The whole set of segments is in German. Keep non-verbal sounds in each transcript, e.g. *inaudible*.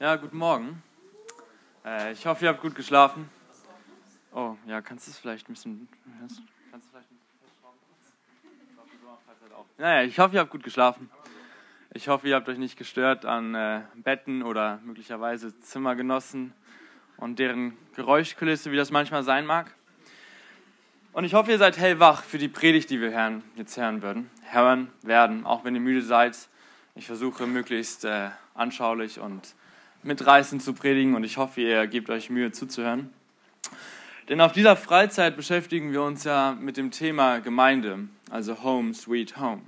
Ja, guten Morgen. Äh, ich hoffe, ihr habt gut geschlafen. Oh, ja, kannst du es vielleicht ein bisschen. Kannst du vielleicht Naja, ich hoffe, ihr habt gut geschlafen. Ich hoffe, ihr habt euch nicht gestört an äh, Betten oder möglicherweise Zimmergenossen und deren Geräuschkulisse, wie das manchmal sein mag. Und ich hoffe, ihr seid hellwach für die Predigt, die wir hören, jetzt hören würden, hören werden, auch wenn ihr müde seid. Ich versuche möglichst äh, anschaulich und mitreißend zu predigen und ich hoffe, ihr gebt euch Mühe zuzuhören. Denn auf dieser Freizeit beschäftigen wir uns ja mit dem Thema Gemeinde, also Home, Sweet Home.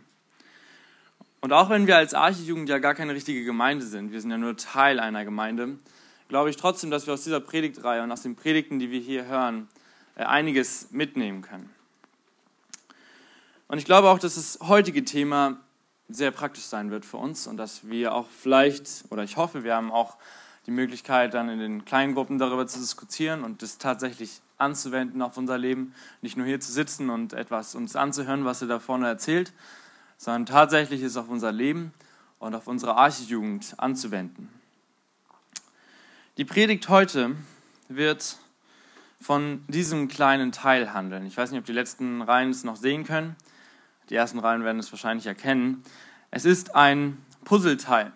Und auch wenn wir als Archijugend ja gar keine richtige Gemeinde sind, wir sind ja nur Teil einer Gemeinde, glaube ich trotzdem, dass wir aus dieser Predigtreihe und aus den Predigten, die wir hier hören, äh, einiges mitnehmen können. Und ich glaube auch, dass das heutige Thema sehr praktisch sein wird für uns und dass wir auch vielleicht, oder ich hoffe, wir haben auch die Möglichkeit, dann in den kleinen Gruppen darüber zu diskutieren und das tatsächlich anzuwenden auf unser Leben. Nicht nur hier zu sitzen und etwas uns anzuhören, was er da vorne erzählt, sondern tatsächlich es auf unser Leben und auf unsere Archijugend anzuwenden. Die Predigt heute wird von diesem kleinen Teil handeln. Ich weiß nicht, ob die letzten Reihen es noch sehen können. Die ersten Reihen werden es wahrscheinlich erkennen. Es ist ein Puzzleteil.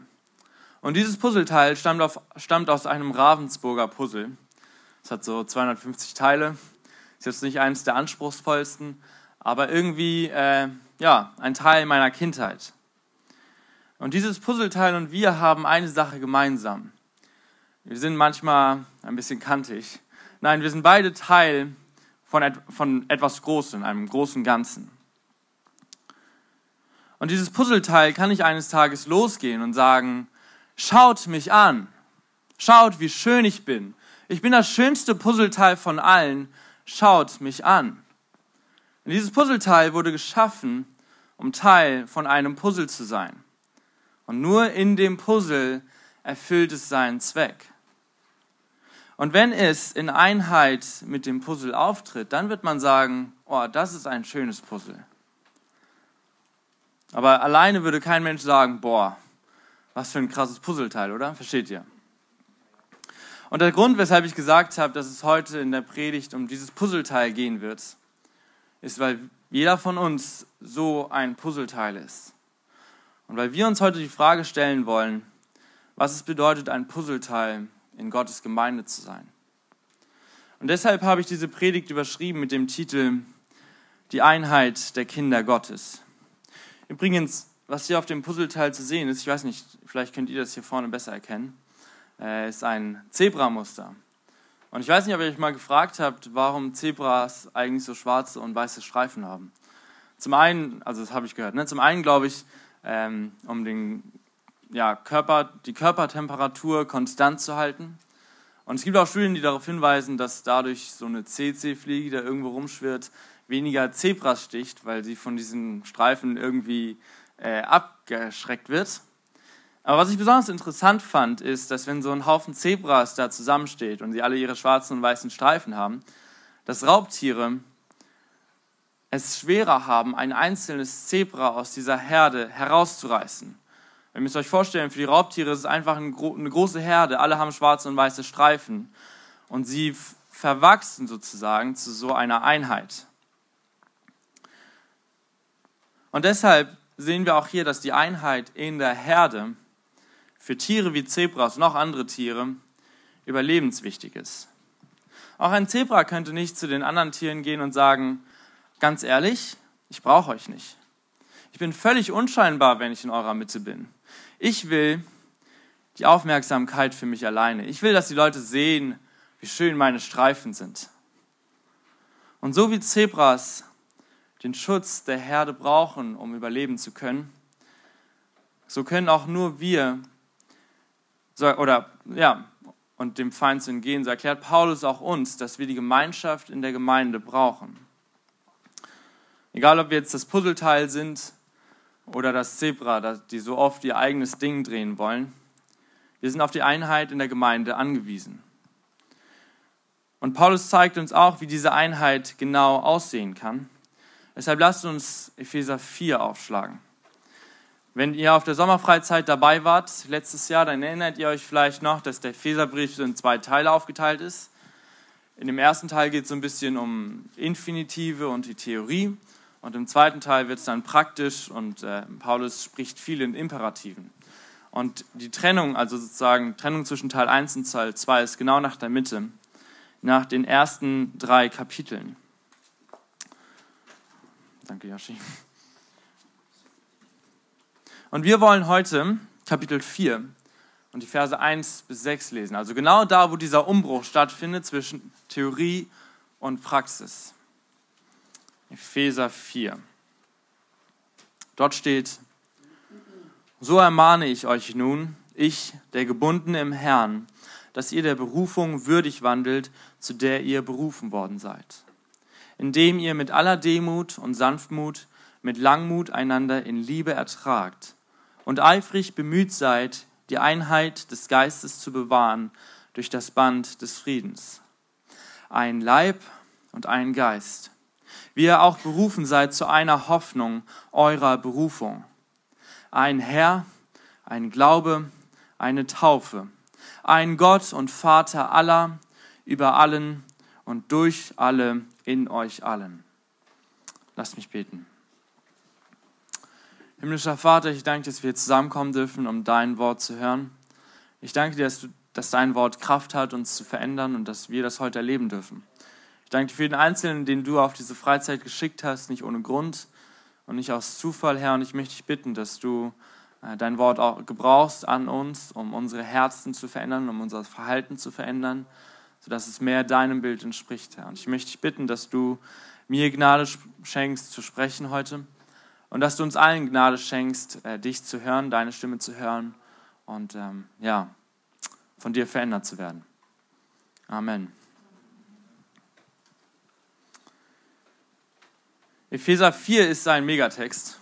Und dieses Puzzleteil stammt, auf, stammt aus einem Ravensburger Puzzle. Es hat so 250 Teile. Ist jetzt nicht eines der anspruchsvollsten, aber irgendwie äh, ja, ein Teil meiner Kindheit. Und dieses Puzzleteil und wir haben eine Sache gemeinsam. Wir sind manchmal ein bisschen kantig. Nein, wir sind beide Teil von, et von etwas Großem, einem großen Ganzen. Und dieses Puzzleteil kann nicht eines Tages losgehen und sagen, schaut mich an, schaut, wie schön ich bin. Ich bin das schönste Puzzleteil von allen, schaut mich an. Und dieses Puzzleteil wurde geschaffen, um Teil von einem Puzzle zu sein. Und nur in dem Puzzle erfüllt es seinen Zweck. Und wenn es in Einheit mit dem Puzzle auftritt, dann wird man sagen, oh, das ist ein schönes Puzzle. Aber alleine würde kein Mensch sagen, boah, was für ein krasses Puzzleteil, oder? Versteht ihr? Und der Grund, weshalb ich gesagt habe, dass es heute in der Predigt um dieses Puzzleteil gehen wird, ist, weil jeder von uns so ein Puzzleteil ist. Und weil wir uns heute die Frage stellen wollen, was es bedeutet, ein Puzzleteil in Gottes Gemeinde zu sein. Und deshalb habe ich diese Predigt überschrieben mit dem Titel Die Einheit der Kinder Gottes. Übrigens, was hier auf dem Puzzleteil zu sehen ist, ich weiß nicht, vielleicht könnt ihr das hier vorne besser erkennen, äh, ist ein Zebramuster. Und ich weiß nicht, ob ihr euch mal gefragt habt, warum Zebras eigentlich so schwarze und weiße Streifen haben. Zum einen, also das habe ich gehört, ne? zum einen glaube ich, ähm, um den, ja, Körper, die Körpertemperatur konstant zu halten. Und es gibt auch Studien, die darauf hinweisen, dass dadurch so eine CC-Fliege, die da irgendwo rumschwirrt, weniger Zebras sticht, weil sie von diesen Streifen irgendwie äh, abgeschreckt wird. Aber was ich besonders interessant fand, ist, dass wenn so ein Haufen Zebras da zusammensteht und sie alle ihre schwarzen und weißen Streifen haben, dass Raubtiere es schwerer haben, ein einzelnes Zebra aus dieser Herde herauszureißen. Ihr müsst euch vorstellen, für die Raubtiere ist es einfach eine große Herde, alle haben schwarze und weiße Streifen und sie verwachsen sozusagen zu so einer Einheit. Und deshalb sehen wir auch hier, dass die Einheit in der Herde für Tiere wie Zebras und auch andere Tiere überlebenswichtig ist. Auch ein Zebra könnte nicht zu den anderen Tieren gehen und sagen, ganz ehrlich, ich brauche euch nicht. Ich bin völlig unscheinbar, wenn ich in eurer Mitte bin. Ich will die Aufmerksamkeit für mich alleine. Ich will, dass die Leute sehen, wie schön meine Streifen sind. Und so wie Zebras den Schutz der Herde brauchen, um überleben zu können, so können auch nur wir, oder ja, und dem Feind zu entgehen, so erklärt Paulus auch uns, dass wir die Gemeinschaft in der Gemeinde brauchen. Egal, ob wir jetzt das Puzzleteil sind oder das Zebra, die so oft ihr eigenes Ding drehen wollen, wir sind auf die Einheit in der Gemeinde angewiesen. Und Paulus zeigt uns auch, wie diese Einheit genau aussehen kann. Deshalb lasst uns Epheser 4 aufschlagen. Wenn ihr auf der Sommerfreizeit dabei wart, letztes Jahr, dann erinnert ihr euch vielleicht noch, dass der Epheserbrief in zwei Teile aufgeteilt ist. In dem ersten Teil geht es so ein bisschen um Infinitive und die Theorie. Und im zweiten Teil wird es dann praktisch und äh, Paulus spricht viel in Imperativen. Und die Trennung, also sozusagen Trennung zwischen Teil 1 und Teil 2, ist genau nach der Mitte, nach den ersten drei Kapiteln. Danke, Yoshi. Und wir wollen heute Kapitel 4 und die Verse 1 bis 6 lesen. Also genau da, wo dieser Umbruch stattfindet zwischen Theorie und Praxis. Epheser 4. Dort steht, so ermahne ich euch nun, ich, der Gebundene im Herrn, dass ihr der Berufung würdig wandelt, zu der ihr berufen worden seid, indem ihr mit aller Demut und Sanftmut, mit Langmut einander in Liebe ertragt und eifrig bemüht seid, die Einheit des Geistes zu bewahren durch das Band des Friedens. Ein Leib und ein Geist, wie ihr auch berufen seid zu einer Hoffnung eurer Berufung. Ein Herr, ein Glaube, eine Taufe, ein Gott und Vater aller, über allen und durch alle, in euch allen. Lasst mich beten. Himmlischer Vater, ich danke dir, dass wir zusammenkommen dürfen, um dein Wort zu hören. Ich danke dir, dass, du, dass dein Wort Kraft hat, uns zu verändern und dass wir das heute erleben dürfen. Ich danke dir für den Einzelnen, den du auf diese Freizeit geschickt hast, nicht ohne Grund und nicht aus Zufall, Herr. Und ich möchte dich bitten, dass du äh, dein Wort auch gebrauchst an uns, um unsere Herzen zu verändern, um unser Verhalten zu verändern, sodass es mehr deinem Bild entspricht, Herr. Und ich möchte dich bitten, dass du mir Gnade schenkst zu sprechen heute und dass du uns allen Gnade schenkst, äh, dich zu hören, deine Stimme zu hören und ähm, ja, von dir verändert zu werden. Amen. Epheser 4 ist ein Megatext.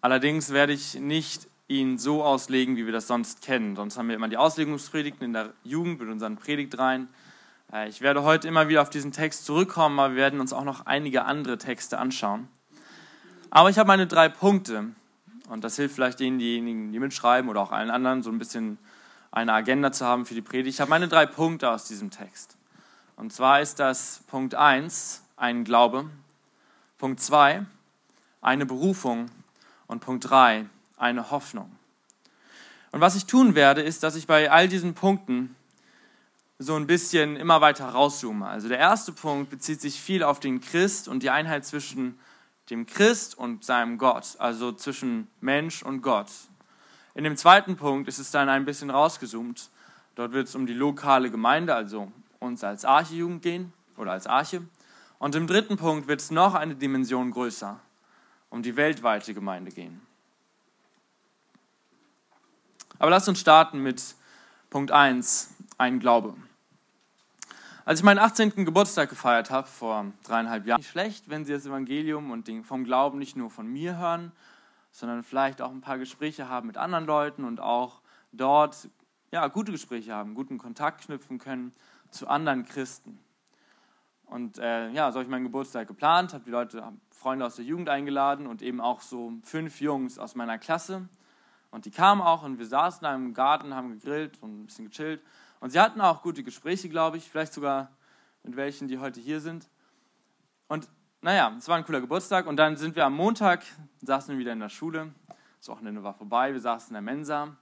Allerdings werde ich nicht ihn so auslegen, wie wir das sonst kennen. Sonst haben wir immer die Auslegungspredigten in der Jugend mit unseren Predigtreihen. Äh, ich werde heute immer wieder auf diesen Text zurückkommen, aber wir werden uns auch noch einige andere Texte anschauen. Aber ich habe meine drei Punkte und das hilft vielleicht denjenigen, die mitschreiben oder auch allen anderen, so ein bisschen eine Agenda zu haben für die Predigt. Ich habe meine drei Punkte aus diesem Text. Und zwar ist das Punkt 1 ein Glaube, Punkt 2 eine Berufung und Punkt 3 eine Hoffnung. Und was ich tun werde, ist, dass ich bei all diesen Punkten so ein bisschen immer weiter rauszoome. Also der erste Punkt bezieht sich viel auf den Christ und die Einheit zwischen dem Christ und seinem Gott, also zwischen Mensch und Gott. In dem zweiten Punkt ist es dann ein bisschen rausgezoomt. Dort wird es um die lokale Gemeinde, also uns als Archejugend gehen oder als Arche. Und im dritten Punkt wird es noch eine Dimension größer, um die weltweite Gemeinde gehen. Aber lasst uns starten mit Punkt 1, ein Glaube. Als ich meinen 18. Geburtstag gefeiert habe, vor dreieinhalb Jahren, nicht schlecht, wenn Sie das Evangelium und vom Glauben nicht nur von mir hören, sondern vielleicht auch ein paar Gespräche haben mit anderen Leuten und auch dort ja, gute Gespräche haben, guten Kontakt knüpfen können zu anderen Christen. Und äh, ja, so habe ich meinen Geburtstag geplant, habe die Leute, hab Freunde aus der Jugend eingeladen und eben auch so fünf Jungs aus meiner Klasse. Und die kamen auch und wir saßen da im Garten, haben gegrillt und ein bisschen gechillt. Und sie hatten auch gute Gespräche, glaube ich, vielleicht sogar mit welchen, die heute hier sind. Und naja, es war ein cooler Geburtstag. Und dann sind wir am Montag, saßen wir wieder in der Schule. Das Wochenende war vorbei, wir saßen in der Mensa.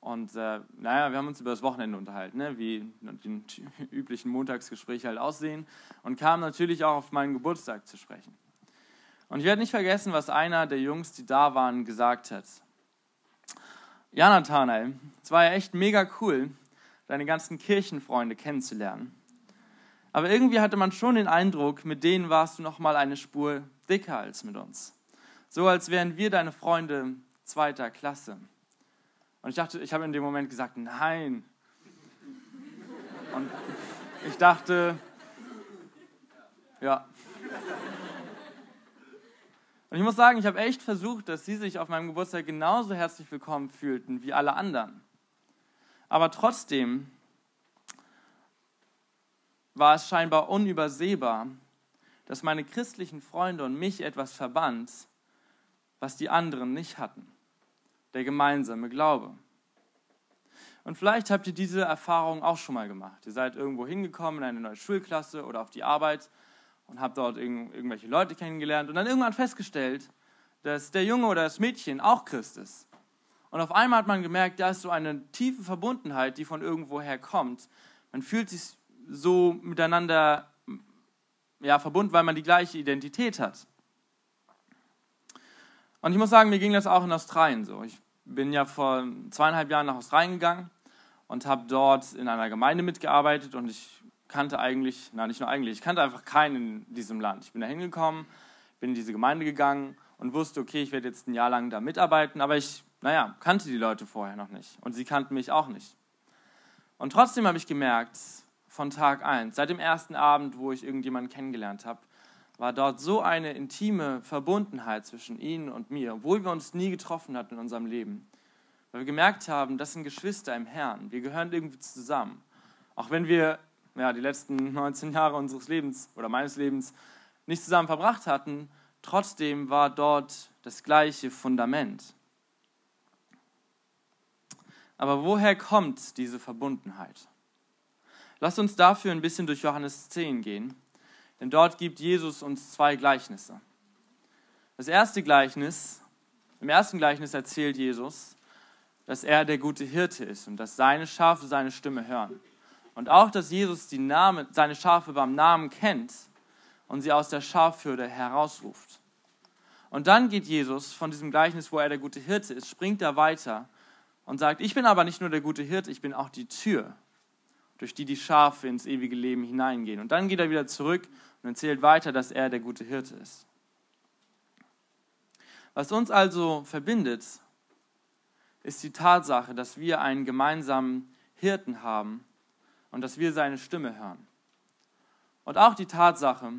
Und äh, naja, wir haben uns über das Wochenende unterhalten, ne? wie die *laughs* üblichen Montagsgespräche halt aussehen. Und kamen natürlich auch auf meinen Geburtstag zu sprechen. Und ich werde nicht vergessen, was einer der Jungs, die da waren, gesagt hat. Ja, Nathanael, es war ja echt mega cool, deine ganzen Kirchenfreunde kennenzulernen. Aber irgendwie hatte man schon den Eindruck, mit denen warst du noch mal eine Spur dicker als mit uns. So als wären wir deine Freunde zweiter Klasse. Und ich dachte, ich habe in dem Moment gesagt, nein. Und ich dachte, ja. Und ich muss sagen, ich habe echt versucht, dass sie sich auf meinem Geburtstag genauso herzlich willkommen fühlten wie alle anderen. Aber trotzdem war es scheinbar unübersehbar, dass meine christlichen Freunde und mich etwas verband, was die anderen nicht hatten. der gemeinsame Glaube. Und vielleicht habt ihr diese Erfahrung auch schon mal gemacht. Ihr seid irgendwo hingekommen in eine neue Schulklasse oder auf die Arbeit und habt dort irgendwelche Leute kennengelernt und dann irgendwann festgestellt, dass der Junge oder das Mädchen auch Christ ist. Und auf einmal hat man gemerkt, da ist so eine tiefe Verbundenheit, die von irgendwoher kommt. Man fühlt sich so miteinander ja, verbunden, weil man die gleiche Identität hat. Und ich muss sagen, mir ging das auch in Australien so. Ich bin ja vor zweieinhalb Jahren nach Australien gegangen und habe dort in einer Gemeinde mitgearbeitet und ich kannte eigentlich, na nicht nur eigentlich, ich kannte einfach keinen in diesem Land. Ich bin da hingekommen, bin in diese Gemeinde gegangen und wusste, okay, ich werde jetzt ein Jahr lang da mitarbeiten, aber ich, naja, kannte die Leute vorher noch nicht und sie kannten mich auch nicht. Und trotzdem habe ich gemerkt, von Tag 1, seit dem ersten Abend, wo ich irgendjemanden kennengelernt habe, war dort so eine intime Verbundenheit zwischen ihnen und mir, obwohl wir uns nie getroffen hatten in unserem Leben. Weil wir gemerkt haben, das sind Geschwister im Herrn. Wir gehören irgendwie zusammen. Auch wenn wir ja, die letzten *laughs* 19 Jahre unseres Lebens oder meines Lebens nicht zusammen verbracht hatten, trotzdem war dort das gleiche Fundament. Aber woher kommt diese Verbundenheit? Lasst uns dafür ein bisschen durch Johannes 10 gehen denn dort gibt Jesus uns zwei Gleichnisse. Das erste Gleichnis, im ersten Gleichnis erzählt Jesus, dass er der gute Hirte ist und dass seine Schafe seine Stimme hören. Und auch, dass Jesus die Name, seine Schafe beim Namen kennt und sie aus der Schafhürde herausruft. Und dann geht Jesus von diesem Gleichnis, wo er der gute Hirte ist, springt er weiter und sagt, ich bin aber nicht nur der gute Hirte, ich bin auch die Tür, durch die die Schafe ins ewige Leben hineingehen. Und dann geht er wieder zurück und erzählt weiter, dass er der gute Hirte ist. Was uns also verbindet, ist die Tatsache, dass wir einen gemeinsamen Hirten haben und dass wir seine Stimme hören. Und auch die Tatsache,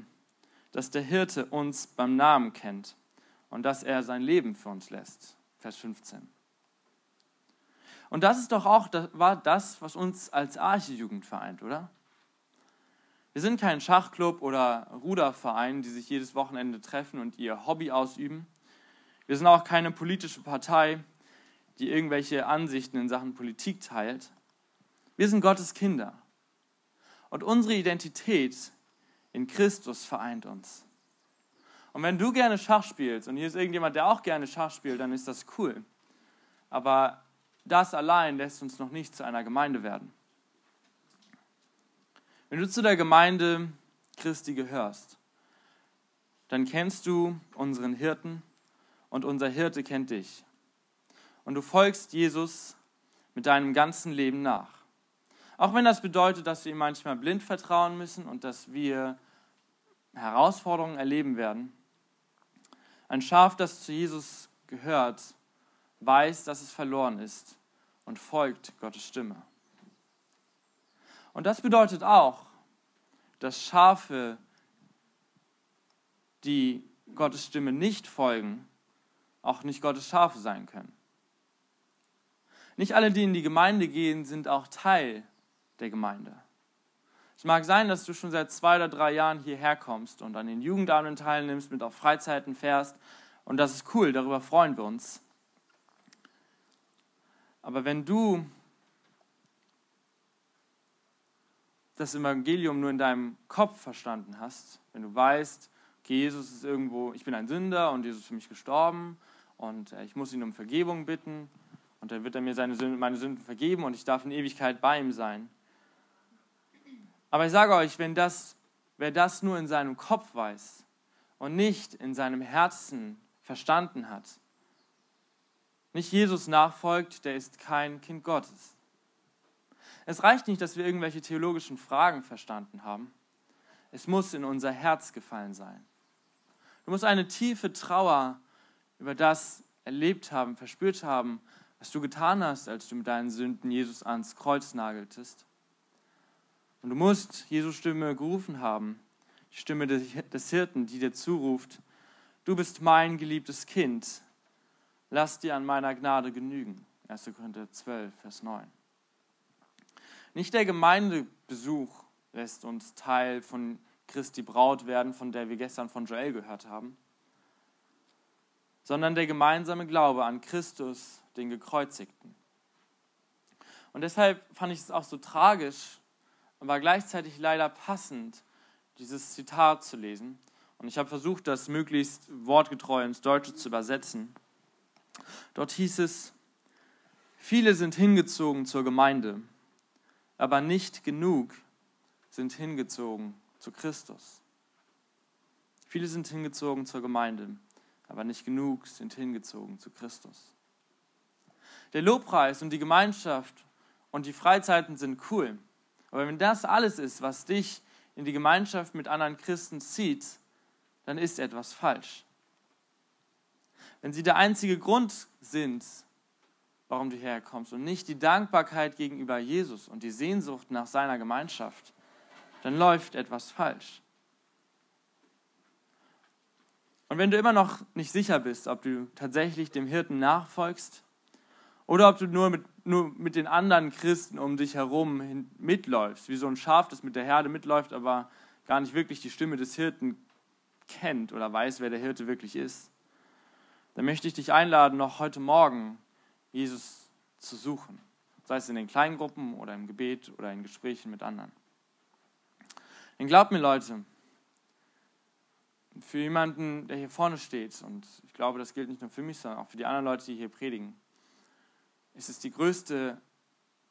dass der Hirte uns beim Namen kennt und dass er sein Leben für uns lässt. Vers 15. Und das ist doch auch war das, was uns als Archejugend vereint, oder? Wir sind kein Schachclub oder Ruderverein, die sich jedes Wochenende treffen und ihr Hobby ausüben. Wir sind auch keine politische Partei, die irgendwelche Ansichten in Sachen Politik teilt. Wir sind Gottes Kinder. Und unsere Identität in Christus vereint uns. Und wenn du gerne Schach spielst und hier ist irgendjemand, der auch gerne Schach spielt, dann ist das cool. Aber das allein lässt uns noch nicht zu einer Gemeinde werden. Wenn du zu der Gemeinde Christi gehörst, dann kennst du unseren Hirten und unser Hirte kennt dich. Und du folgst Jesus mit deinem ganzen Leben nach. Auch wenn das bedeutet, dass wir ihm manchmal blind vertrauen müssen und dass wir Herausforderungen erleben werden. Ein Schaf, das zu Jesus gehört, weiß, dass es verloren ist und folgt Gottes Stimme. Und das bedeutet auch, dass Schafe, die Gottes Stimme nicht folgen, auch nicht Gottes Schafe sein können. Nicht alle, die in die Gemeinde gehen, sind auch Teil der Gemeinde. Es mag sein, dass du schon seit zwei oder drei Jahren hierher kommst und an den Jugendabenden teilnimmst, mit auf Freizeiten fährst. Und das ist cool, darüber freuen wir uns. Aber wenn du das Evangelium nur in deinem Kopf verstanden hast, wenn du weißt, okay, Jesus ist irgendwo, ich bin ein Sünder und Jesus ist für mich gestorben und äh, ich muss ihn um Vergebung bitten und dann wird er mir seine Sünden, meine Sünden vergeben und ich darf in Ewigkeit bei ihm sein. Aber ich sage euch, wenn das, wer das nur in seinem Kopf weiß und nicht in seinem Herzen verstanden hat, nicht Jesus nachfolgt, der ist kein Kind Gottes. Es reicht nicht, dass wir irgendwelche theologischen Fragen verstanden haben. Es muss in unser Herz gefallen sein. Du musst eine tiefe Trauer über das erlebt haben, verspürt haben, was du getan hast, als du mit deinen Sünden Jesus ans Kreuz nageltest. Und du musst Jesus Stimme gerufen haben, die Stimme des Hirten, die dir zuruft, du bist mein geliebtes Kind, lass dir an meiner Gnade genügen. 1. Korinther 12, Vers 9. Nicht der Gemeindebesuch lässt uns Teil von Christi Braut werden, von der wir gestern von Joel gehört haben, sondern der gemeinsame Glaube an Christus, den Gekreuzigten. Und deshalb fand ich es auch so tragisch, aber gleichzeitig leider passend, dieses Zitat zu lesen. Und ich habe versucht, das möglichst wortgetreu ins Deutsche zu übersetzen. Dort hieß es, viele sind hingezogen zur Gemeinde, aber nicht genug sind hingezogen zu Christus. Viele sind hingezogen zur Gemeinde, aber nicht genug sind hingezogen zu Christus. Der Lobpreis und die Gemeinschaft und die Freizeiten sind cool. Aber wenn das alles ist, was dich in die Gemeinschaft mit anderen Christen zieht, dann ist etwas falsch. Wenn sie der einzige Grund sind, warum du hierher kommst und nicht die Dankbarkeit gegenüber Jesus und die Sehnsucht nach seiner Gemeinschaft, dann läuft etwas falsch. Und wenn du immer noch nicht sicher bist, ob du tatsächlich dem Hirten nachfolgst oder ob du nur mit, nur mit den anderen Christen um dich herum mitläufst, wie so ein Schaf, das mit der Herde mitläuft, aber gar nicht wirklich die Stimme des Hirten kennt oder weiß, wer der Hirte wirklich ist, dann möchte ich dich einladen, noch heute Morgen Jesus zu suchen. Sei es in den kleinen Gruppen oder im Gebet oder in Gesprächen mit anderen. Denn glaubt mir, Leute, für jemanden, der hier vorne steht, und ich glaube, das gilt nicht nur für mich, sondern auch für die anderen Leute, die hier predigen, ist es die größte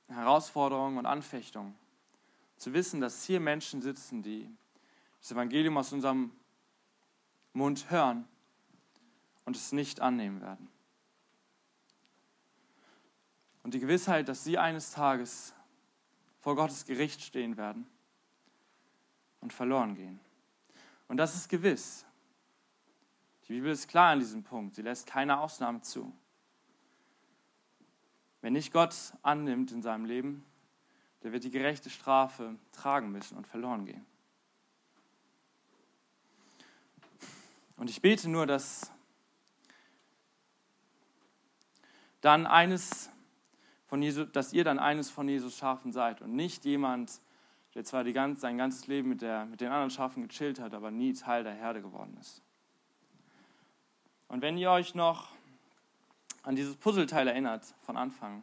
Herausforderung und Anfechtung, zu wissen, dass hier Menschen sitzen, die das Evangelium aus unserem Mund hören und es nicht annehmen werden. Und die Gewissheit, dass sie eines Tages vor Gottes Gericht stehen werden und verloren gehen. Und das ist gewiss. Die Bibel ist klar an diesem Punkt. Sie lässt keine Ausnahme zu. Wer nicht Gott annimmt in seinem Leben, der wird die gerechte Strafe tragen müssen und verloren gehen. Und ich bete nur, dass dann eines von Jesus, dass ihr dann eines von Jesus Schafen seid und nicht jemand, der zwar die ganz, sein ganzes Leben mit, der, mit den anderen Schafen gechillt hat, aber nie Teil der Herde geworden ist. Und wenn ihr euch noch an dieses Puzzleteil erinnert von Anfang,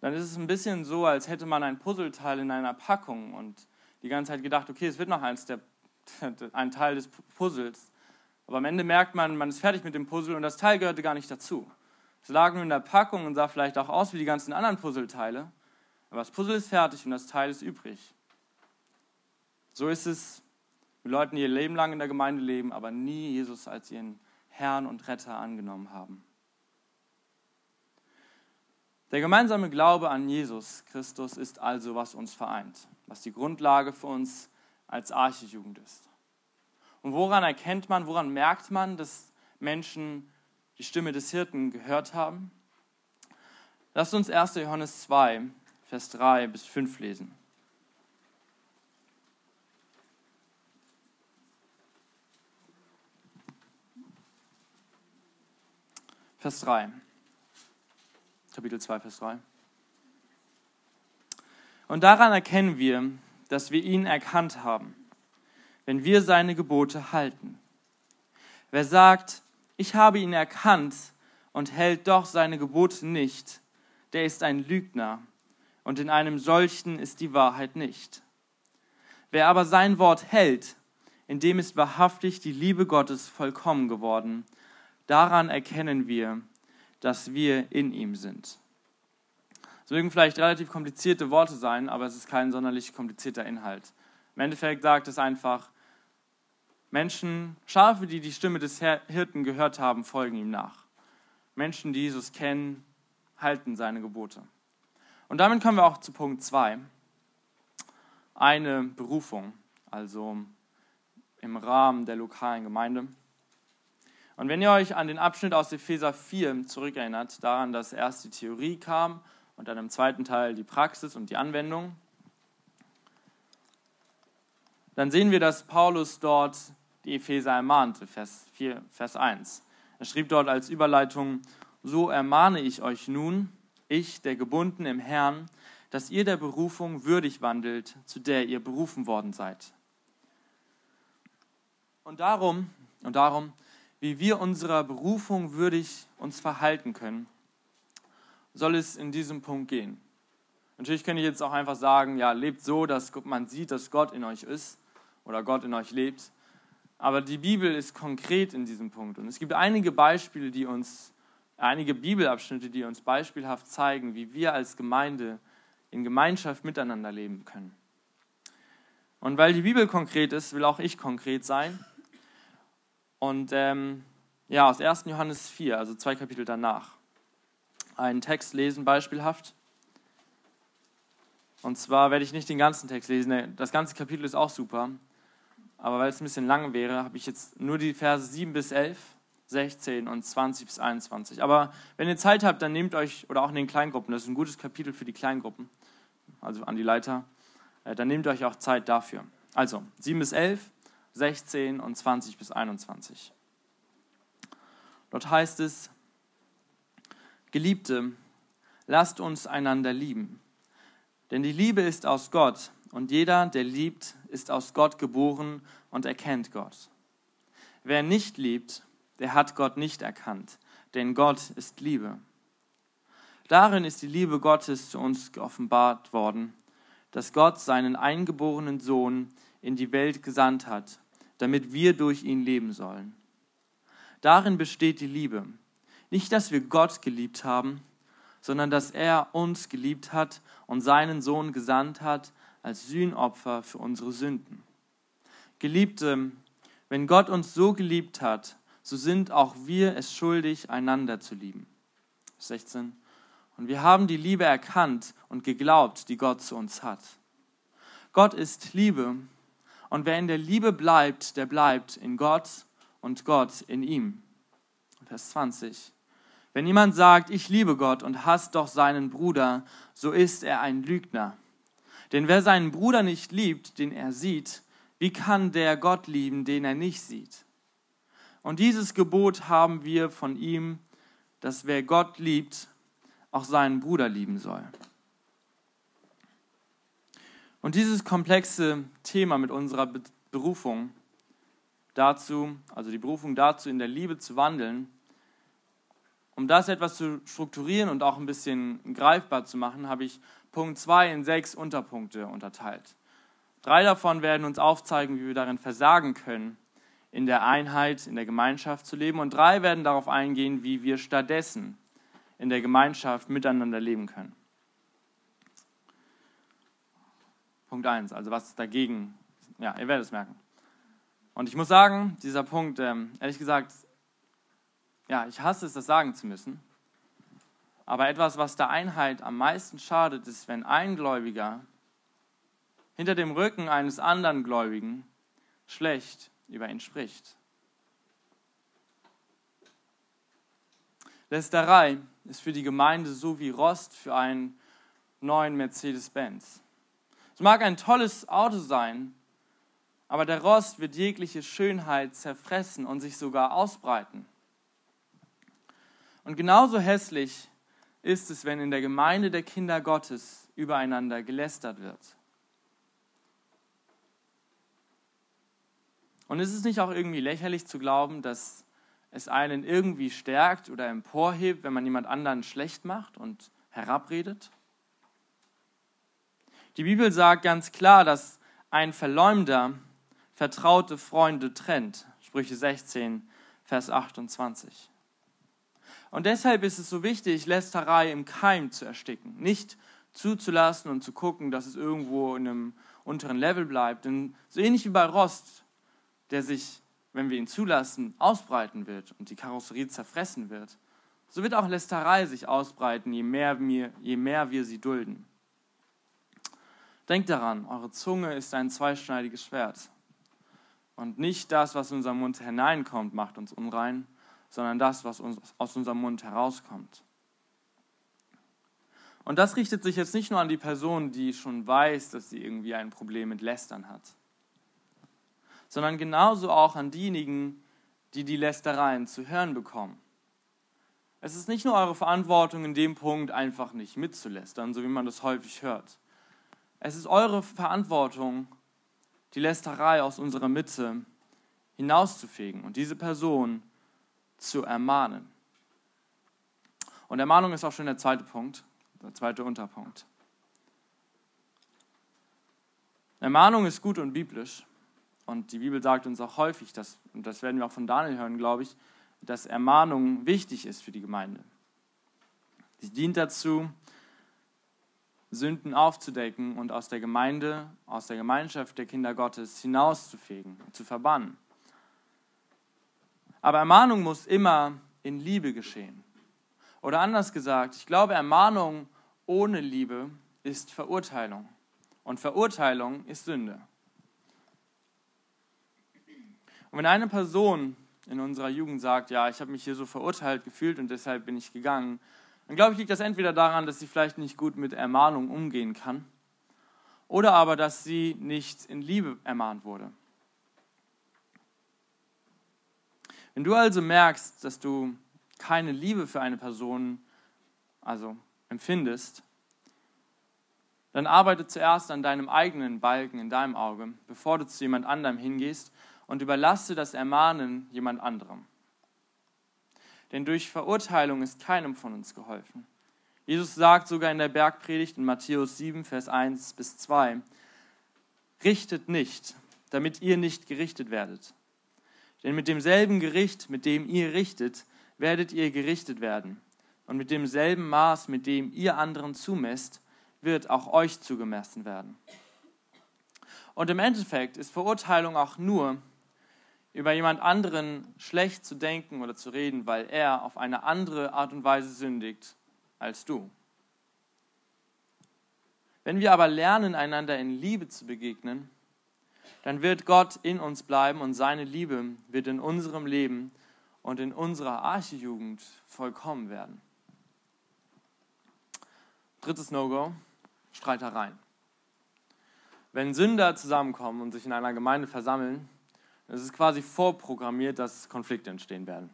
dann ist es ein bisschen so, als hätte man ein Puzzleteil in einer Packung und die ganze Zeit gedacht, okay, es wird noch eins der, *laughs* ein Teil des Puzzles. Aber am Ende merkt man, man ist fertig mit dem Puzzle und das Teil gehörte gar nicht dazu. Es lag nur in der Packung und sah vielleicht auch aus wie die ganzen anderen Puzzleteile, aber das Puzzle ist fertig und das Teil ist übrig. So ist es mit Leuten, die ihr Leben lang in der Gemeinde leben, aber nie Jesus als ihren Herrn und Retter angenommen haben. Der gemeinsame Glaube an Jesus Christus ist also, was uns vereint was die Grundlage für uns als Archejugend ist. Und woran erkennt man, woran merkt man, dass Menschen die Stimme des Hirten gehört haben? Lasst uns 1. Johannes 2, Vers 3 bis 5 lesen. Vers 3. Kapitel 2, Vers 3. Und daran erkennen wir, dass wir ihn erkannt haben, wenn wir seine Gebote halten. Wer sagt, ich habe ihn erkannt und hält doch seine Gebote nicht, der ist ein Lügner, und in einem solchen ist die Wahrheit nicht. Wer aber sein Wort hält, in dem ist wahrhaftig die Liebe Gottes vollkommen geworden, daran erkennen wir, dass wir in ihm sind. Es mögen vielleicht relativ komplizierte Worte sein, aber es ist kein sonderlich komplizierter Inhalt. Im Endeffekt sagt es einfach, Menschen, Schafe, die die Stimme des Hirten gehört haben, folgen ihm nach. Menschen, die Jesus kennen, halten seine Gebote. Und damit kommen wir auch zu Punkt 2. Eine Berufung, also im Rahmen der lokalen Gemeinde. Und wenn ihr euch an den Abschnitt aus Epheser 4 zurückerinnert, daran, dass erst die Theorie kam und dann im zweiten Teil die Praxis und die Anwendung. Dann sehen wir, dass Paulus dort die Epheser ermahnte, Vers, 4, Vers 1. Er schrieb dort als Überleitung, so ermahne ich euch nun, ich, der gebunden im Herrn, dass ihr der Berufung würdig wandelt, zu der ihr berufen worden seid. Und darum, und darum wie wir unserer Berufung würdig uns verhalten können, soll es in diesem Punkt gehen. Natürlich könnte ich jetzt auch einfach sagen, ja, lebt so, dass man sieht, dass Gott in euch ist oder Gott in euch lebt. Aber die Bibel ist konkret in diesem Punkt. Und es gibt einige Beispiele, die uns, einige Bibelabschnitte, die uns beispielhaft zeigen, wie wir als Gemeinde in Gemeinschaft miteinander leben können. Und weil die Bibel konkret ist, will auch ich konkret sein. Und ähm, ja, aus 1. Johannes 4, also zwei Kapitel danach, einen Text lesen, beispielhaft. Und zwar werde ich nicht den ganzen Text lesen, das ganze Kapitel ist auch super. Aber weil es ein bisschen lang wäre, habe ich jetzt nur die Verse 7 bis 11, 16 und 20 bis 21. Aber wenn ihr Zeit habt, dann nehmt euch, oder auch in den Kleingruppen, das ist ein gutes Kapitel für die Kleingruppen, also an die Leiter, äh, dann nehmt euch auch Zeit dafür. Also 7 bis 11, 16 und 20 bis 21. Dort heißt es, Geliebte, lasst uns einander lieben, denn die Liebe ist aus Gott und jeder, der liebt, ist aus Gott geboren und erkennt Gott. Wer nicht liebt, der hat Gott nicht erkannt, denn Gott ist Liebe. Darin ist die Liebe Gottes zu uns geoffenbart worden, dass Gott seinen eingeborenen Sohn in die Welt gesandt hat, damit wir durch ihn leben sollen. Darin besteht die Liebe. Nicht, dass wir Gott geliebt haben, sondern dass er uns geliebt hat und seinen Sohn gesandt hat als Sühnopfer für unsere Sünden. Geliebte, wenn Gott uns so geliebt hat, so sind auch wir es schuldig, einander zu lieben. 16. Und wir haben die Liebe erkannt und geglaubt, die Gott zu uns hat. Gott ist Liebe und wer in der Liebe bleibt, der bleibt in Gott und Gott in ihm. Vers 20. Wenn jemand sagt, ich liebe Gott und hasst doch seinen Bruder, so ist er ein Lügner. Denn wer seinen Bruder nicht liebt, den er sieht, wie kann der Gott lieben, den er nicht sieht? Und dieses Gebot haben wir von ihm, dass wer Gott liebt, auch seinen Bruder lieben soll. Und dieses komplexe Thema mit unserer Berufung dazu, also die Berufung dazu, in der Liebe zu wandeln, um das etwas zu strukturieren und auch ein bisschen greifbar zu machen, habe ich Punkt 2 in sechs Unterpunkte unterteilt. Drei davon werden uns aufzeigen, wie wir darin versagen können, in der Einheit, in der Gemeinschaft zu leben. Und drei werden darauf eingehen, wie wir stattdessen in der Gemeinschaft miteinander leben können. Punkt 1, also was dagegen, ja, ihr werdet es merken. Und ich muss sagen, dieser Punkt, ähm, ehrlich gesagt, ja, ich hasse es, das sagen zu müssen. Aber etwas, was der Einheit am meisten schadet, ist, wenn ein Gläubiger hinter dem Rücken eines anderen Gläubigen schlecht über ihn spricht. Lästerei ist für die Gemeinde so wie Rost für einen neuen Mercedes-Benz. Es mag ein tolles Auto sein, aber der Rost wird jegliche Schönheit zerfressen und sich sogar ausbreiten. Und genauso hässlich ist es, wenn in der Gemeinde der Kinder Gottes übereinander gelästert wird. Und ist es nicht auch irgendwie lächerlich zu glauben, dass es einen irgendwie stärkt oder emporhebt, wenn man jemand anderen schlecht macht und herabredet? Die Bibel sagt ganz klar, dass ein Verleumder vertraute Freunde trennt. Sprüche 16, Vers 28. Und deshalb ist es so wichtig, Lästerei im Keim zu ersticken. Nicht zuzulassen und zu gucken, dass es irgendwo in einem unteren Level bleibt. Denn so ähnlich wie bei Rost, der sich, wenn wir ihn zulassen, ausbreiten wird und die Karosserie zerfressen wird, so wird auch Lästerei sich ausbreiten, je mehr wir, je mehr wir sie dulden. Denkt daran, eure Zunge ist ein zweischneidiges Schwert. Und nicht das, was in unseren Mund hineinkommt, macht uns unrein, sondern das, was uns aus unserem Mund herauskommt. Und das richtet sich jetzt nicht nur an die Person, die schon weiß, dass sie irgendwie ein Problem mit Lästern hat, sondern genauso auch an diejenigen, die die Lästereien zu hören bekommen. Es ist nicht nur eure Verantwortung, in dem Punkt einfach nicht mitzulästern, so wie man das häufig hört. Es ist eure Verantwortung, die Lästerei aus unserer Mitte hinauszufegen und diese Person zu ermahnen. Und Ermahnung ist auch schon der zweite Punkt, der zweite Unterpunkt. Ermahnung ist gut und biblisch. Und die Bibel sagt uns auch häufig, dass, und das werden wir auch von Daniel hören, glaube ich, dass Ermahnung wichtig ist für die Gemeinde. Sie dient dazu, Sünden aufzudecken und aus der Gemeinde, aus der Gemeinschaft der Kinder Gottes hinauszufegen, zu verbannen. Aber Ermahnung muss immer in Liebe geschehen. Oder anders gesagt, ich glaube, Ermahnung ohne Liebe ist Verurteilung. Und Verurteilung ist Sünde. Und wenn eine Person in unserer Jugend sagt, ja, ich habe mich hier so verurteilt gefühlt und deshalb bin ich gegangen, dann glaube ich, liegt das entweder daran, dass sie vielleicht nicht gut mit Ermahnung umgehen kann oder aber, dass sie nicht in Liebe ermahnt wurde. Wenn du also merkst, dass du keine Liebe für eine Person also empfindest, dann arbeite zuerst an deinem eigenen Balken in deinem Auge, bevor du zu jemand anderem hingehst und überlasse das Ermahnen jemand anderem. Denn durch Verurteilung ist keinem von uns geholfen. Jesus sagt sogar in der Bergpredigt in Matthäus 7, Vers 1 bis 2, Richtet nicht, damit ihr nicht gerichtet werdet. Denn mit demselben Gericht, mit dem ihr richtet, werdet ihr gerichtet werden. Und mit demselben Maß, mit dem ihr anderen zumesst, wird auch euch zugemessen werden. Und im Endeffekt ist Verurteilung auch nur über jemand anderen schlecht zu denken oder zu reden, weil er auf eine andere Art und Weise sündigt als du. Wenn wir aber lernen, einander in Liebe zu begegnen, dann wird Gott in uns bleiben und seine Liebe wird in unserem Leben und in unserer Archejugend vollkommen werden. Drittes No-Go, Streitereien. Wenn Sünder zusammenkommen und sich in einer Gemeinde versammeln, es ist quasi vorprogrammiert, dass Konflikte entstehen werden.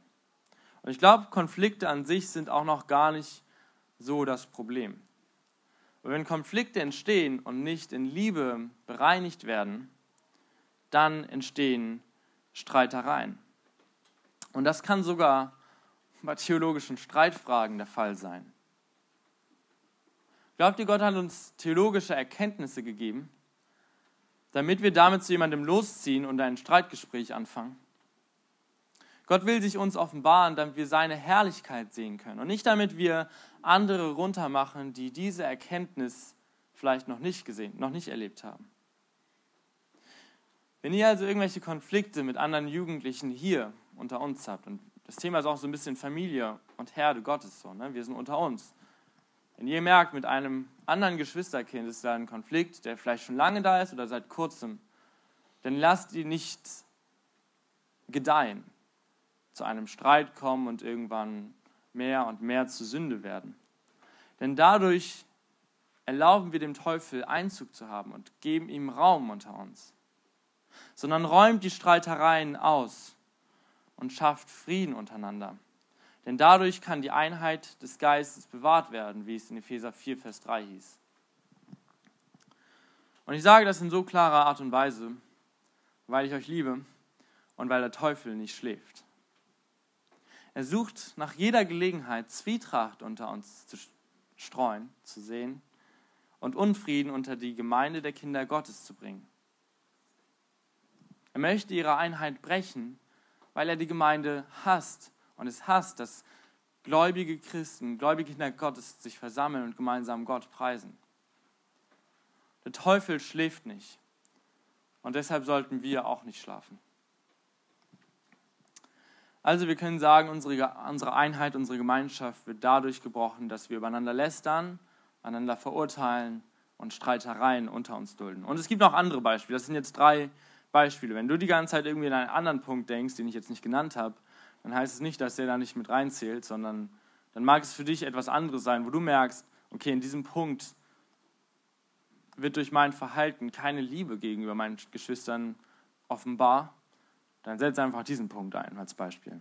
Und ich glaube, Konflikte an sich sind auch noch gar nicht so das Problem. Und wenn Konflikte entstehen und nicht in Liebe bereinigt werden, dann entstehen Streitereien. Und das kann sogar bei theologischen Streitfragen der Fall sein. Glaubt ihr, Gott hat uns theologische Erkenntnisse gegeben, damit wir damit zu jemandem losziehen und ein Streitgespräch anfangen. Gott will sich uns offenbaren, damit wir seine Herrlichkeit sehen können und nicht damit wir andere runtermachen, die diese Erkenntnis vielleicht noch nicht gesehen, noch nicht erlebt haben. Wenn ihr also irgendwelche Konflikte mit anderen Jugendlichen hier unter uns habt, und das Thema ist auch so ein bisschen Familie und Herde Gottes so, ne? wir sind unter uns, wenn ihr merkt, mit einem anderen Geschwisterkind ist da ein Konflikt, der vielleicht schon lange da ist oder seit kurzem, dann lasst ihn nicht gedeihen, zu einem Streit kommen und irgendwann mehr und mehr zu Sünde werden. Denn dadurch erlauben wir dem Teufel Einzug zu haben und geben ihm Raum unter uns. Sondern räumt die Streitereien aus und schafft Frieden untereinander. Denn dadurch kann die Einheit des Geistes bewahrt werden, wie es in Epheser 4, Vers 3 hieß. Und ich sage das in so klarer Art und Weise, weil ich euch liebe und weil der Teufel nicht schläft. Er sucht nach jeder Gelegenheit, Zwietracht unter uns zu streuen, zu sehen und Unfrieden unter die Gemeinde der Kinder Gottes zu bringen. Er möchte ihre Einheit brechen, weil er die Gemeinde hasst und es hasst, dass gläubige Christen, gläubige Kinder Gottes sich versammeln und gemeinsam Gott preisen. Der Teufel schläft nicht und deshalb sollten wir auch nicht schlafen. Also wir können sagen, unsere, Einheit, unsere Gemeinschaft wird dadurch gebrochen, dass wir übereinander lästern, einander verurteilen und Streitereien unter uns dulden. Und es gibt noch andere Beispiele. Das sind jetzt drei Beispiele. Wenn du die ganze Zeit irgendwie an einen anderen Punkt denkst, den ich jetzt nicht genannt habe, dann heißt es nicht, dass der da nicht mit reinzählt, sondern dann mag es für dich etwas anderes sein, wo du merkst, okay, in diesem Punkt wird durch mein Verhalten keine Liebe gegenüber meinen Geschwistern offenbar, dann setz einfach diesen Punkt ein als Beispiel.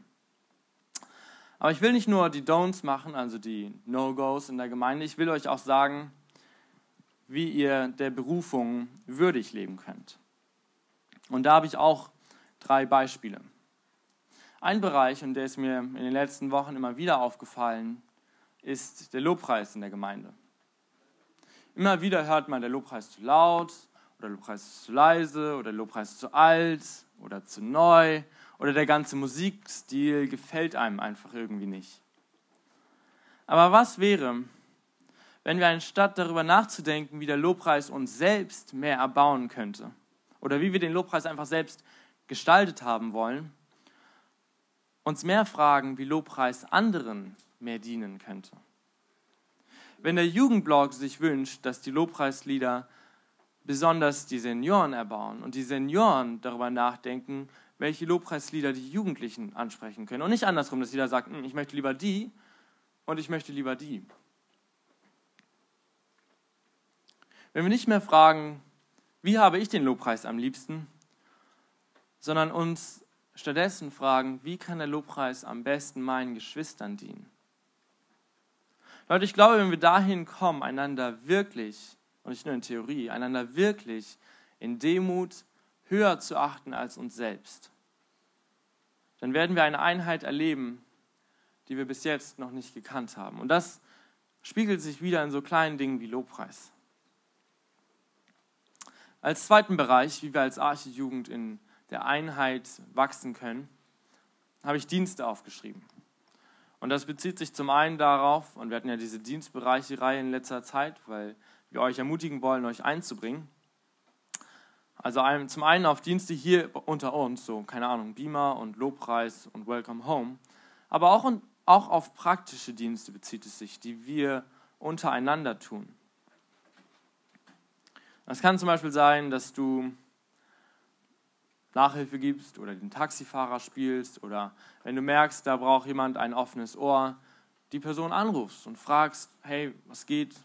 Aber ich will nicht nur die Don'ts machen, also die No-Gos in der Gemeinde, ich will euch auch sagen, wie ihr der Berufung würdig leben könnt. Und da habe ich auch drei Beispiele. Ein Bereich, und der ist mir in den letzten Wochen immer wieder aufgefallen, ist der Lobpreis in der Gemeinde. Immer wieder hört man, der Lobpreis zu laut oder der Lobpreis zu leise oder der Lobpreis zu alt oder zu neu oder der ganze Musikstil gefällt einem einfach irgendwie nicht. Aber was wäre, wenn wir anstatt darüber nachzudenken, wie der Lobpreis uns selbst mehr erbauen könnte oder wie wir den Lobpreis einfach selbst gestaltet haben wollen, uns mehr fragen, wie Lobpreis anderen mehr dienen könnte. Wenn der Jugendblog sich wünscht, dass die Lobpreislieder besonders die Senioren erbauen und die Senioren darüber nachdenken, welche Lobpreislieder die Jugendlichen ansprechen können. Und nicht andersrum, dass jeder sagt, hm, ich möchte lieber die und ich möchte lieber die. Wenn wir nicht mehr fragen, wie habe ich den Lobpreis am liebsten, sondern uns stattdessen fragen, wie kann der Lobpreis am besten meinen Geschwistern dienen? Leute, ich glaube, wenn wir dahin kommen, einander wirklich, und nicht nur in Theorie, einander wirklich in Demut höher zu achten als uns selbst, dann werden wir eine Einheit erleben, die wir bis jetzt noch nicht gekannt haben. Und das spiegelt sich wieder in so kleinen Dingen wie Lobpreis. Als zweiten Bereich, wie wir als Archijugend in der Einheit wachsen können, habe ich Dienste aufgeschrieben. Und das bezieht sich zum einen darauf, und wir hatten ja diese Dienstbereiche-Reihe in letzter Zeit, weil wir euch ermutigen wollen, euch einzubringen. Also zum einen auf Dienste hier unter uns, so keine Ahnung, Beamer und Lobpreis und Welcome Home, aber auch, auch auf praktische Dienste bezieht es sich, die wir untereinander tun. Das kann zum Beispiel sein, dass du Nachhilfe gibst oder den Taxifahrer spielst oder wenn du merkst, da braucht jemand ein offenes Ohr, die Person anrufst und fragst, hey, was geht,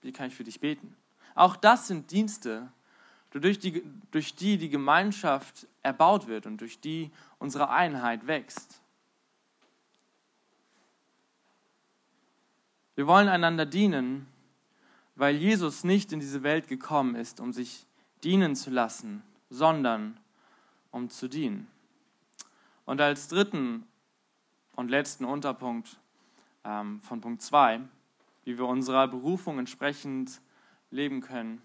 wie kann ich für dich beten? Auch das sind Dienste, durch die, durch die die Gemeinschaft erbaut wird und durch die unsere Einheit wächst. Wir wollen einander dienen, weil Jesus nicht in diese Welt gekommen ist, um sich dienen zu lassen, sondern um zu dienen. Und als dritten und letzten Unterpunkt ähm, von Punkt 2, wie wir unserer Berufung entsprechend leben können,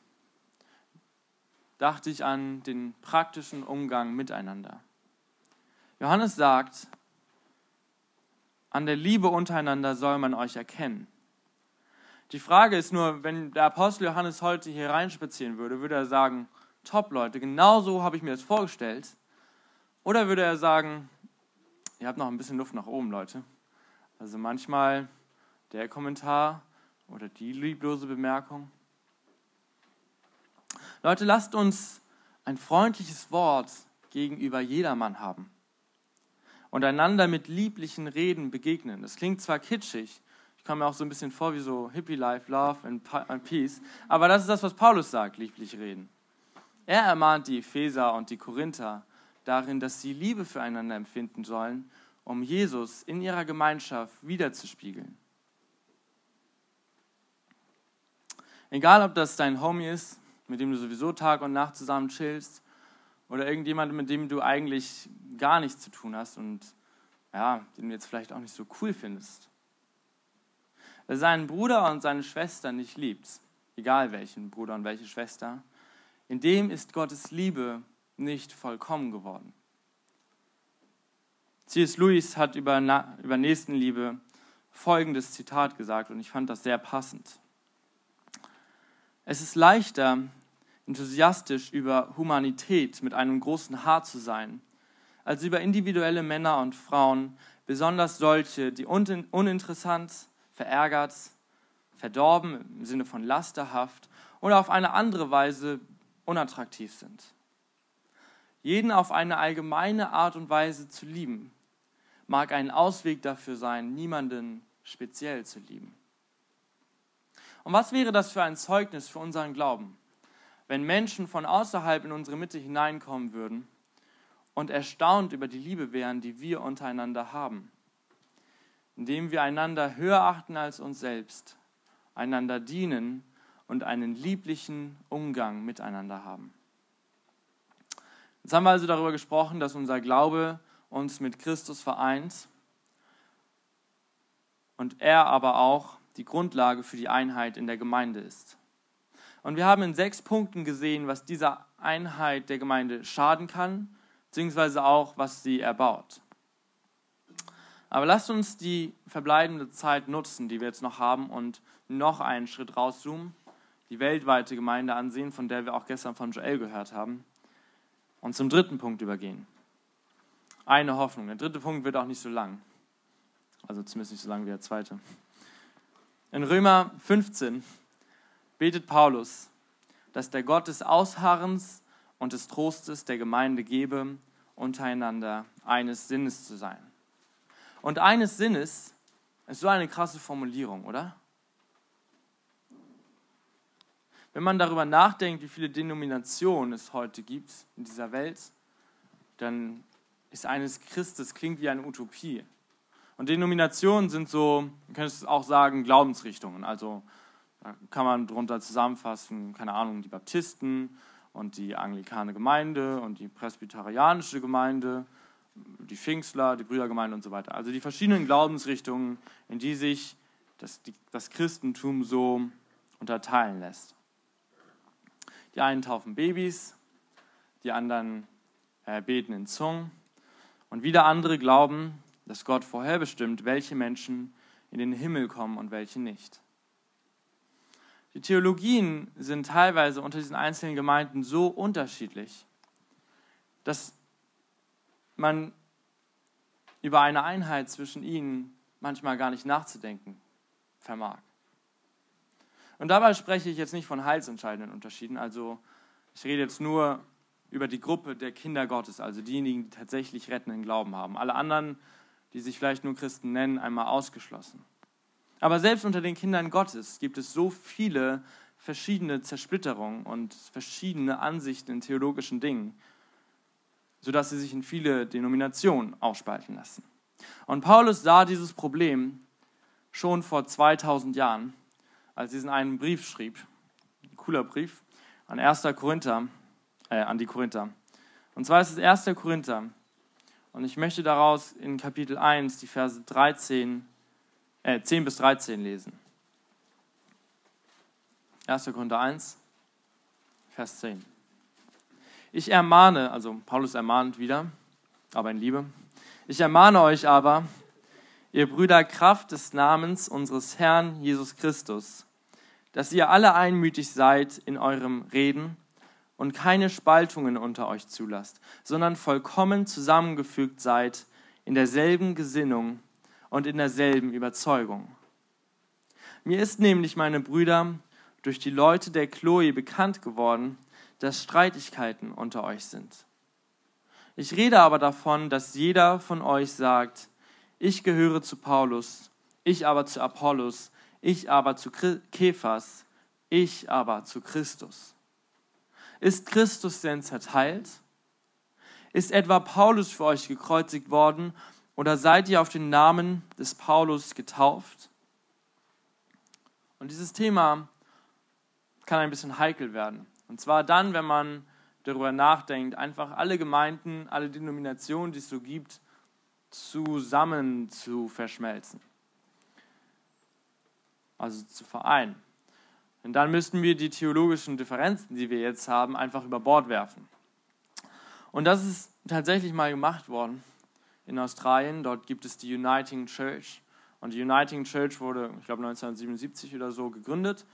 dachte ich an den praktischen Umgang miteinander. Johannes sagt, an der Liebe untereinander soll man euch erkennen. Die Frage ist nur, wenn der Apostel Johannes heute hier reinspazieren würde, würde er sagen, top Leute, genau so habe ich mir das vorgestellt. Oder würde er sagen, ihr habt noch ein bisschen Luft nach oben, Leute. Also manchmal der Kommentar oder die lieblose Bemerkung. Leute, lasst uns ein freundliches Wort gegenüber jedermann haben und einander mit lieblichen Reden begegnen. Das klingt zwar kitschig, komme mir auch so ein bisschen vor wie so Hippie Life, Love and Peace. Aber das ist das, was Paulus sagt, lieblich reden. Er ermahnt die Epheser und die Korinther darin, dass sie Liebe füreinander empfinden sollen, um Jesus in ihrer Gemeinschaft wiederzuspiegeln. Egal, ob das dein Homie ist, mit dem du sowieso Tag und Nacht zusammen chillst, oder irgendjemand, mit dem du eigentlich gar nichts zu tun hast und ja, den du jetzt vielleicht auch nicht so cool findest. Wer seinen Bruder und seine Schwester nicht liebt, egal welchen Bruder und welche Schwester, in dem ist Gottes Liebe nicht vollkommen geworden. C.S. Lewis hat über, über Nächstenliebe folgendes Zitat gesagt und ich fand das sehr passend. Es ist leichter, enthusiastisch über Humanität mit einem großen H zu sein, als über individuelle Männer und Frauen, besonders solche, die uninteressant, verärgert, verdorben im Sinne von lasterhaft oder auf eine andere Weise unattraktiv sind. Jeden auf eine allgemeine Art und Weise zu lieben, mag ein Ausweg dafür sein, niemanden speziell zu lieben. Und was wäre das für ein Zeugnis für unseren Glauben, wenn Menschen von außerhalb in unsere Mitte hineinkommen würden und erstaunt über die Liebe wären, die wir untereinander haben? Indem wir einander höher achten als uns selbst, einander dienen und einen lieblichen Umgang miteinander haben. Jetzt haben wir also darüber gesprochen, dass unser Glaube uns mit Christus vereint und er aber auch die Grundlage für die Einheit in der Gemeinde ist. Und wir haben in sechs Punkten gesehen, was dieser Einheit der Gemeinde schaden kann, beziehungsweise auch, was sie erbaut. Aber lasst uns die verbleibende Zeit nutzen, die wir jetzt noch haben, und noch einen Schritt rauszoomen, die weltweite Gemeinde ansehen, von der wir auch gestern von Joel gehört haben, und zum dritten Punkt übergehen. Eine Hoffnung. Der dritte Punkt wird auch nicht so lang. Also zumindest nicht so lang wie der zweite. In Römer 15 betet Paulus, dass der Gott des Ausharrens und des Trostes der Gemeinde gebe, untereinander eines Sinnes zu sein. Und eines Sinnes ist so eine krasse Formulierung, oder? Wenn man darüber nachdenkt, wie viele Denominationen es heute gibt in dieser Welt, dann ist eines Christus, klingt wie eine Utopie. Und Denominationen sind so, man könnte es auch sagen, Glaubensrichtungen. Also da kann man darunter zusammenfassen, keine Ahnung, die Baptisten und die anglikane Gemeinde und die presbyterianische Gemeinde, die Pfingstler, die Brüdergemeinde und so weiter. Also die verschiedenen Glaubensrichtungen, in die sich das, die, das Christentum so unterteilen lässt. Die einen taufen Babys, die anderen äh, beten in Zungen und wieder andere glauben, dass Gott vorherbestimmt, welche Menschen in den Himmel kommen und welche nicht. Die Theologien sind teilweise unter diesen einzelnen Gemeinden so unterschiedlich, dass man über eine Einheit zwischen ihnen manchmal gar nicht nachzudenken vermag. Und dabei spreche ich jetzt nicht von heilsentscheidenden Unterschieden, also ich rede jetzt nur über die Gruppe der Kinder Gottes, also diejenigen, die tatsächlich rettenden Glauben haben. Alle anderen die sich vielleicht nur Christen nennen, einmal ausgeschlossen. Aber selbst unter den Kindern Gottes gibt es so viele verschiedene Zersplitterungen und verschiedene Ansichten in theologischen Dingen, sodass sie sich in viele Denominationen aufspalten lassen. Und Paulus sah dieses Problem schon vor 2000 Jahren, als er diesen einen Brief schrieb, ein cooler Brief, an 1. Korinther, äh, an die Korinther. Und zwar ist es 1. Korinther, und ich möchte daraus in Kapitel 1 die Verse 13, äh, 10 bis 13 lesen. 1. Korinther 1, Vers 10. Ich ermahne, also Paulus ermahnt wieder, aber in Liebe. Ich ermahne euch aber, ihr Brüder, Kraft des Namens unseres Herrn Jesus Christus, dass ihr alle einmütig seid in eurem Reden und keine Spaltungen unter euch zulasst, sondern vollkommen zusammengefügt seid in derselben Gesinnung und in derselben Überzeugung. Mir ist nämlich, meine Brüder, durch die Leute der Chloe bekannt geworden, dass Streitigkeiten unter euch sind. Ich rede aber davon, dass jeder von euch sagt, ich gehöre zu Paulus, ich aber zu Apollos, ich aber zu Kephas, ich aber zu Christus. Ist Christus denn zerteilt? Ist etwa Paulus für euch gekreuzigt worden oder seid ihr auf den Namen des Paulus getauft? Und dieses Thema kann ein bisschen heikel werden. Und zwar dann, wenn man darüber nachdenkt, einfach alle Gemeinden, alle Denominationen, die es so gibt, zusammen zu verschmelzen. Also zu vereinen. Denn dann müssten wir die theologischen Differenzen, die wir jetzt haben, einfach über Bord werfen. Und das ist tatsächlich mal gemacht worden in Australien. Dort gibt es die Uniting Church. Und die Uniting Church wurde, ich glaube, 1977 oder so gegründet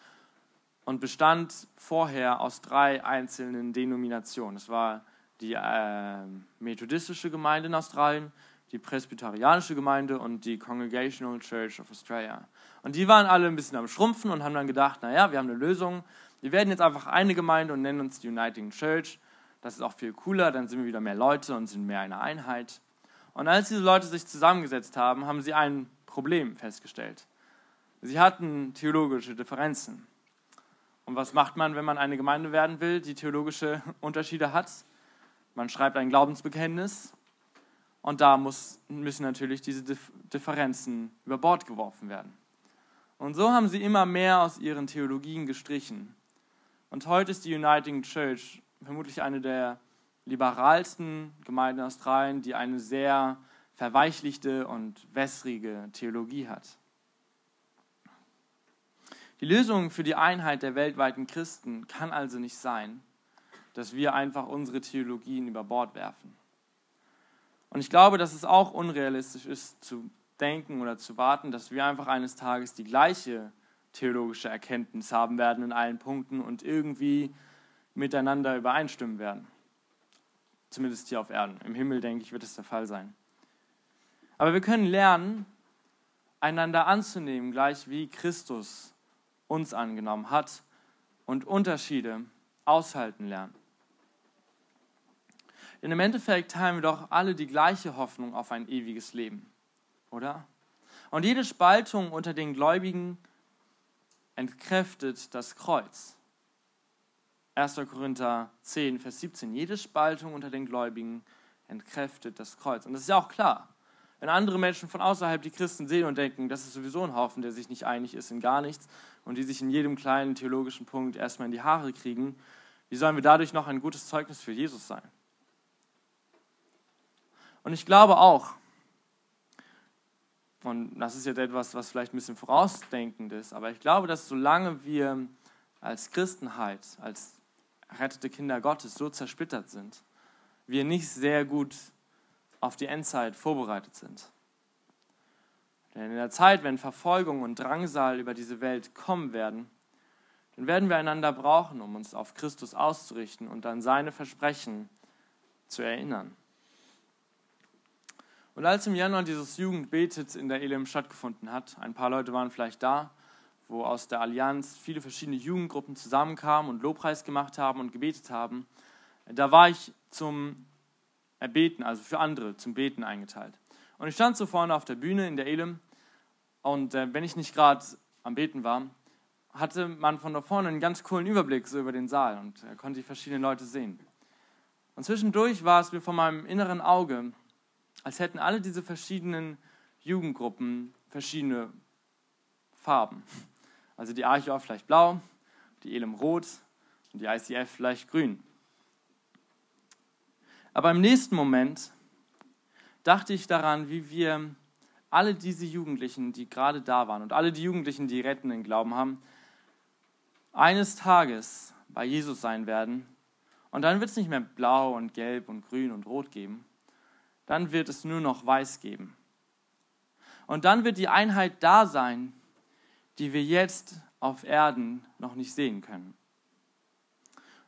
und bestand vorher aus drei einzelnen Denominationen. Es war die äh, methodistische Gemeinde in Australien, die presbyterianische Gemeinde und die Congregational Church of Australia. Und die waren alle ein bisschen am Schrumpfen und haben dann gedacht, naja, wir haben eine Lösung. Wir werden jetzt einfach eine Gemeinde und nennen uns die Uniting Church. Das ist auch viel cooler, dann sind wir wieder mehr Leute und sind mehr eine Einheit. Und als diese Leute sich zusammengesetzt haben, haben sie ein Problem festgestellt. Sie hatten theologische Differenzen. Und was macht man, wenn man eine Gemeinde werden will, die theologische *laughs* Unterschiede hat? Man schreibt ein Glaubensbekenntnis und da muss, müssen natürlich diese Differenzen über Bord geworfen werden. Und so haben sie immer mehr aus ihren Theologien gestrichen. Und heute ist die Uniting Church vermutlich eine der liberalsten Gemeinde in Australien, die eine sehr verweichlichte und wässrige Theologie hat. Die Lösung für die Einheit der weltweiten Christen kann also nicht sein, dass wir einfach unsere Theologien über Bord werfen. Und ich glaube, dass es auch unrealistisch ist zu denken oder zu warten, dass wir einfach eines Tages die gleiche theologische Erkenntnis haben werden in allen Punkten und irgendwie miteinander übereinstimmen werden. Zumindest hier auf Erden. Im Himmel, denke ich, wird es der Fall sein. Aber wir können lernen, einander anzunehmen, gleich wie Christus uns angenommen hat und Unterschiede aushalten lernen. Denn im Endeffekt teilen wir doch alle die gleiche Hoffnung auf ein ewiges Leben, oder? Und jede Spaltung unter den Gläubigen entkräftet das Kreuz. 1. Korinther 10, Vers 17. Jede Spaltung unter den Gläubigen entkräftet das Kreuz. Und das ist ja auch klar. Wenn andere Menschen von außerhalb die Christen sehen und denken, das ist sowieso ein Haufen, der sich nicht einig ist in gar nichts und die sich in jedem kleinen theologischen Punkt erstmal in die Haare kriegen, wie sollen wir dadurch noch ein gutes Zeugnis für Jesus sein? Und ich glaube auch, und das ist jetzt etwas, was vielleicht ein bisschen vorausdenkend ist, aber ich glaube, dass solange wir als Christenheit, als errettete Kinder Gottes so zersplittert sind, wir nicht sehr gut auf die Endzeit vorbereitet sind. Denn in der Zeit, wenn Verfolgung und Drangsal über diese Welt kommen werden, dann werden wir einander brauchen, um uns auf Christus auszurichten und an seine Versprechen zu erinnern. Und als im Januar dieses Jugendbetet in der Elim stattgefunden hat, ein paar Leute waren vielleicht da, wo aus der Allianz viele verschiedene Jugendgruppen zusammenkamen und Lobpreis gemacht haben und gebetet haben, da war ich zum Erbeten, also für andere, zum Beten eingeteilt. Und ich stand so vorne auf der Bühne in der Elim und äh, wenn ich nicht gerade am Beten war, hatte man von da vorne einen ganz coolen Überblick so über den Saal und äh, konnte ich verschiedene Leute sehen. Und zwischendurch war es mir vor meinem inneren Auge als hätten alle diese verschiedenen Jugendgruppen verschiedene Farben. Also die Archor vielleicht blau, die Elim rot und die ICF vielleicht grün. Aber im nächsten Moment dachte ich daran, wie wir alle diese Jugendlichen, die gerade da waren und alle die Jugendlichen, die rettenden Glauben haben, eines Tages bei Jesus sein werden. Und dann wird es nicht mehr blau und gelb und grün und rot geben, dann wird es nur noch weiß geben. Und dann wird die Einheit da sein, die wir jetzt auf Erden noch nicht sehen können.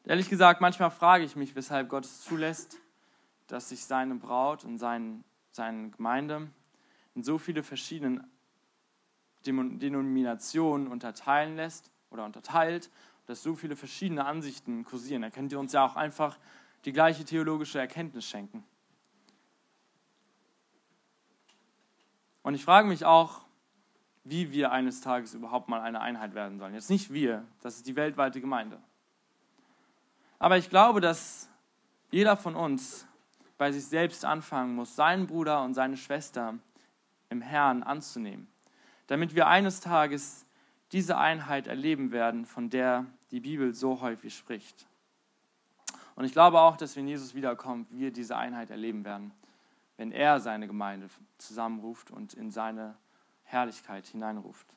Und ehrlich gesagt, manchmal frage ich mich, weshalb Gott es zulässt, dass sich seine Braut und sein, seine Gemeinde in so viele verschiedene Denominationen unterteilen lässt oder unterteilt, dass so viele verschiedene Ansichten kursieren. Er könnte uns ja auch einfach die gleiche theologische Erkenntnis schenken. Und ich frage mich auch, wie wir eines Tages überhaupt mal eine Einheit werden sollen. Jetzt nicht wir, das ist die weltweite Gemeinde. Aber ich glaube, dass jeder von uns bei sich selbst anfangen muss, seinen Bruder und seine Schwester im Herrn anzunehmen, damit wir eines Tages diese Einheit erleben werden, von der die Bibel so häufig spricht. Und ich glaube auch, dass wenn Jesus wiederkommt, wir diese Einheit erleben werden wenn er seine Gemeinde zusammenruft und in seine Herrlichkeit hineinruft.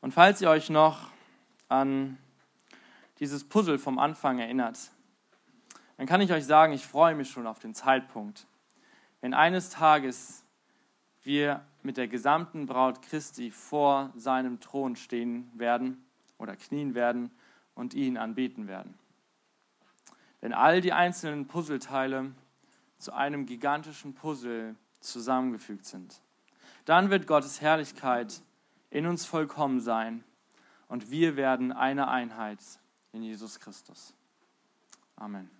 Und falls ihr euch noch an dieses Puzzle vom Anfang erinnert, dann kann ich euch sagen, ich freue mich schon auf den Zeitpunkt, wenn eines Tages wir mit der gesamten Braut Christi vor seinem Thron stehen werden oder knien werden und ihn anbeten werden. Wenn all die einzelnen Puzzleteile zu einem gigantischen Puzzle zusammengefügt sind. Dann wird Gottes Herrlichkeit in uns vollkommen sein und wir werden eine Einheit in Jesus Christus. Amen.